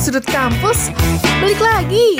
Sudut kampus, balik lagi.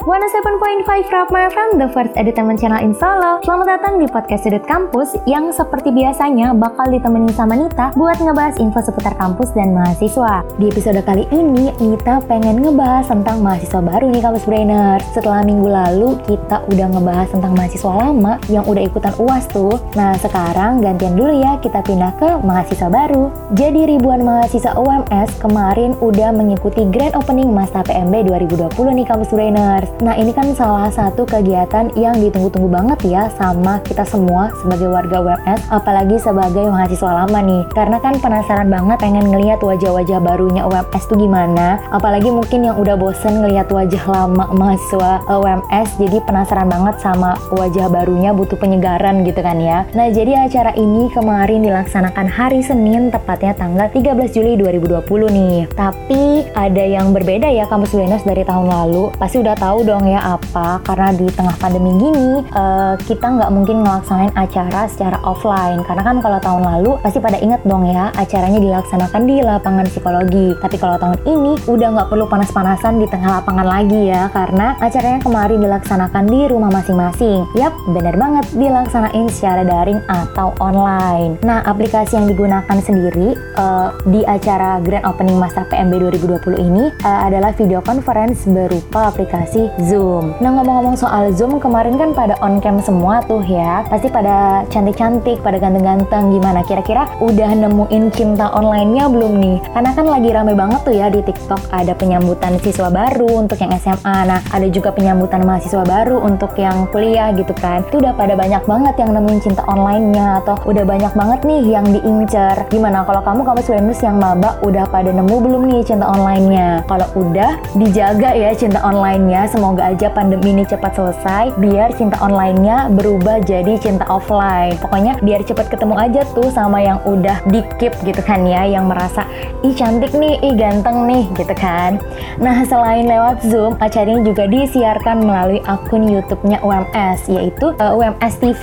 107.5 Rapma FM, the first entertainment channel in Solo. Selamat datang di podcast Sudut Kampus yang seperti biasanya bakal ditemenin sama Nita buat ngebahas info seputar kampus dan mahasiswa. Di episode kali ini, Nita pengen ngebahas tentang mahasiswa baru nih Kampus Brainer. Setelah minggu lalu, kita udah ngebahas tentang mahasiswa lama yang udah ikutan UAS tuh. Nah, sekarang gantian dulu ya, kita pindah ke mahasiswa baru. Jadi ribuan mahasiswa UMS kemarin udah mengikuti grand opening masa PMB 2020 nih Kampus Brainers. Nah ini kan salah satu kegiatan yang ditunggu-tunggu banget ya sama kita semua sebagai warga UMS, apalagi sebagai mahasiswa lama nih. Karena kan penasaran banget pengen ngeliat wajah-wajah barunya UMS tuh gimana, apalagi mungkin yang udah bosen ngeliat wajah lama mahasiswa UMS, jadi penasaran banget sama wajah barunya butuh penyegaran gitu kan ya. Nah jadi acara ini kemarin dilaksanakan hari Senin, tepatnya tanggal 13 Juli 2020 nih. Tapi ada yang berbeda ya kampus Venus dari tahun lalu. Pasti udah tahu dong ya apa karena di tengah pandemi gini uh, kita nggak mungkin ngelaksanain acara secara offline. Karena kan kalau tahun lalu pasti pada inget dong ya acaranya dilaksanakan di lapangan psikologi. Tapi kalau tahun ini udah nggak perlu panas-panasan di tengah lapangan lagi ya karena acaranya kemarin dilaksanakan di rumah masing-masing. Yap bener banget dilaksanain secara daring atau online. Nah aplikasi yang digunakan sendiri uh, di acara grand opening masa PMB 2020 ini uh, adalah video conference berupa aplikasi Zoom. Nah ngomong-ngomong soal Zoom kemarin kan pada on cam semua tuh ya. Pasti pada cantik-cantik, pada ganteng-ganteng gimana kira-kira udah nemuin cinta online-nya belum nih? Karena kan lagi rame banget tuh ya di TikTok ada penyambutan siswa baru untuk yang SMA. Nah ada juga penyambutan mahasiswa baru untuk yang kuliah gitu kan. Itu udah pada banyak banget yang nemuin cinta online-nya atau udah banyak banget nih yang diincer. Gimana kalau kamu kamu students yang maba udah pada nemu belum nih cinta online-nya? Kalau udah dijaga ya cinta online-nya. Semoga aja pandemi ini cepat selesai biar cinta online-nya berubah jadi cinta offline. Pokoknya biar cepat ketemu aja tuh sama yang udah di keep gitu kan ya, yang merasa ih cantik nih, ih ganteng nih gitu kan. Nah selain lewat Zoom, acara ini juga disiarkan melalui akun YouTube-nya UMS yaitu uh, eh, UMS TV.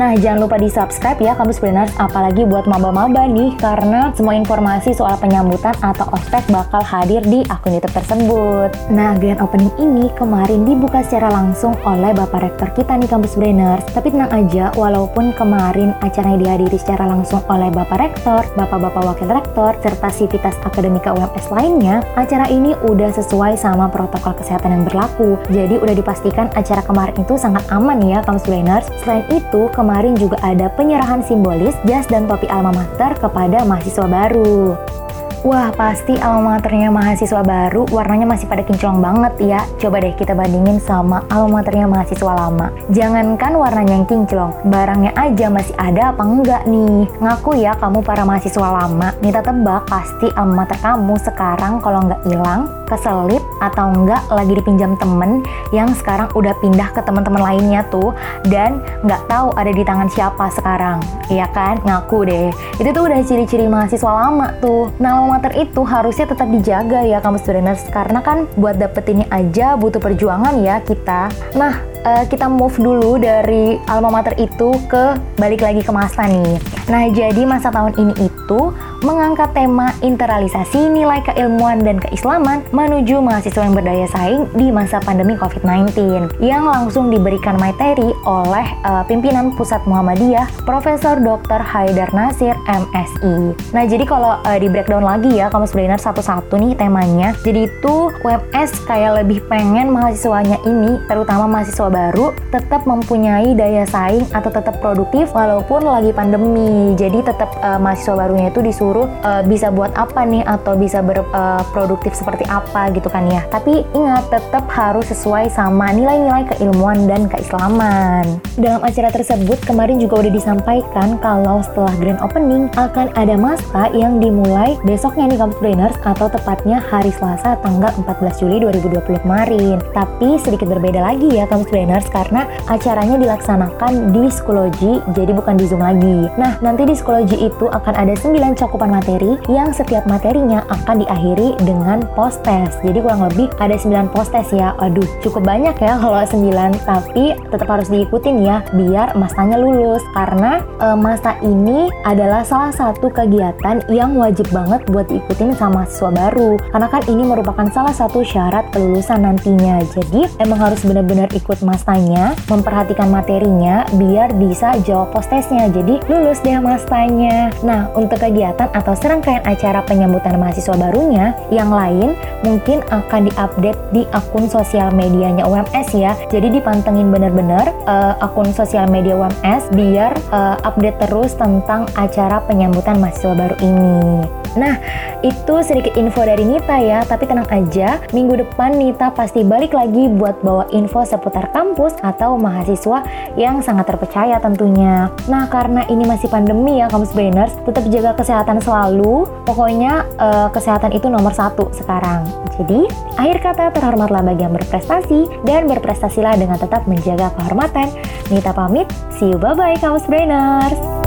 Nah jangan lupa di subscribe ya kampus Brainers apalagi buat maba-maba nih karena semua informasi soal penyambutan atau ospek bakal hadir di akun YouTube tersebut. Nah grand opening ini kemarin kemarin dibuka secara langsung oleh Bapak Rektor kita nih Kampus Brainers. Tapi tenang aja, walaupun kemarin acaranya dihadiri secara langsung oleh Bapak Rektor, Bapak-Bapak Wakil Rektor, serta sivitas akademika UMS lainnya, acara ini udah sesuai sama protokol kesehatan yang berlaku. Jadi udah dipastikan acara kemarin itu sangat aman ya Kampus Brainers. Selain itu, kemarin juga ada penyerahan simbolis jas dan topi alma mater kepada mahasiswa baru. Wah, pasti alma maternya mahasiswa baru warnanya masih pada kinclong banget ya. Coba deh kita bandingin sama alma maternya mahasiswa lama. Jangankan warnanya yang kinclong, barangnya aja masih ada apa enggak nih? Ngaku ya kamu para mahasiswa lama, minta tebak pasti alma mater kamu sekarang kalau nggak hilang, keselip atau enggak lagi dipinjam temen yang sekarang udah pindah ke teman-teman lainnya tuh dan nggak tahu ada di tangan siapa sekarang. Iya kan? Ngaku deh. Itu tuh udah ciri-ciri mahasiswa lama tuh. Nah, mater itu harusnya tetap dijaga ya kamu students karena kan buat dapetinnya aja butuh perjuangan ya kita. Nah, uh, kita move dulu dari alma mater itu ke balik lagi ke masa nih. Nah, jadi masa tahun ini itu mengangkat tema internalisasi nilai keilmuan dan keislaman menuju mahasiswa yang berdaya saing di masa pandemi COVID-19 yang langsung diberikan materi oleh uh, pimpinan Pusat Muhammadiyah Profesor Dr. Haidar Nasir MSI. Nah, jadi kalau uh, di breakdown lagi ya kamu sebenarnya satu-satu nih temanya. Jadi itu WMS kayak lebih pengen mahasiswanya ini terutama mahasiswa baru tetap mempunyai daya saing atau tetap produktif walaupun lagi pandemi. Jadi tetap uh, mahasiswa barunya itu disuruh uh, bisa buat apa nih atau bisa berproduktif eh, uh, seperti apa gitu kan ya. Tapi ingat tetap harus sesuai sama nilai-nilai keilmuan dan keislaman. Dalam acara tersebut kemarin juga udah disampaikan kalau setelah grand opening akan ada masa yang dimulai besoknya nih kampus brainers atau tepatnya hari Selasa tanggal 14 Juli 2020 kemarin. Tapi sedikit berbeda lagi ya kampus karena acaranya dilaksanakan di psikologi jadi bukan di Zoom lagi. Nah, nanti di psikologi itu akan ada 9 cakupan materi yang setiap materinya akan diakhiri dengan post test. Jadi kurang lebih ada 9 post test ya. Aduh, cukup banyak ya kalau 9, tapi tetap harus diikutin ya biar masanya lulus. Karena e, masa ini adalah salah satu kegiatan yang wajib banget buat diikutin sama mahasiswa baru. Karena kan ini merupakan salah satu syarat kelulusan nantinya. Jadi emang harus benar-benar ikut masanya, memperhatikan materinya biar bisa jawab post testnya. Jadi lulus deh masanya. Nah, untuk kegiatan atau serangkaian acara penyambutan mahasiswa barunya, yang lain mungkin akan diupdate di akun sosial medianya UMS ya. Jadi dipantengin bener-bener uh, akun sosial media UMS biar uh, update terus tentang acara penyambutan mahasiswa baru ini. Nah, itu sedikit info dari Nita ya, tapi tenang aja, minggu depan Nita pasti balik lagi buat bawa info seputar kampus atau mahasiswa yang sangat terpercaya tentunya. Nah, karena ini masih pandemi ya kampus brainers, tetap jaga kesehatan selalu. Pokoknya uh, kesehatan itu nomor satu sekarang. Jadi, akhir kata terhormatlah bagi yang berprestasi dan berprestasilah dengan tetap menjaga kehormatan. Nita pamit, see you bye-bye kampus brainers.